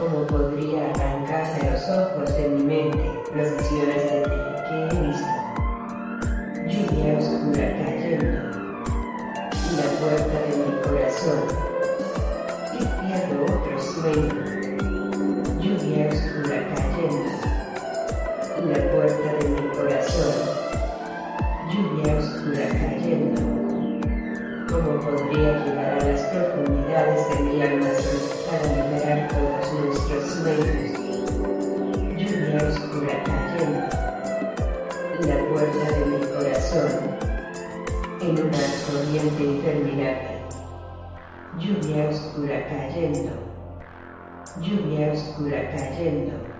¿Cómo podría arrancar de los ojos de mi mente las visiones de ti que he visto? Lluvia oscura cayendo, y la puerta de mi corazón, limpiando otros sueños. Nuestros sueños? Lluvia oscura cayendo, la puerta de mi corazón, en una corriente interminable. Lluvia oscura cayendo, lluvia oscura cayendo.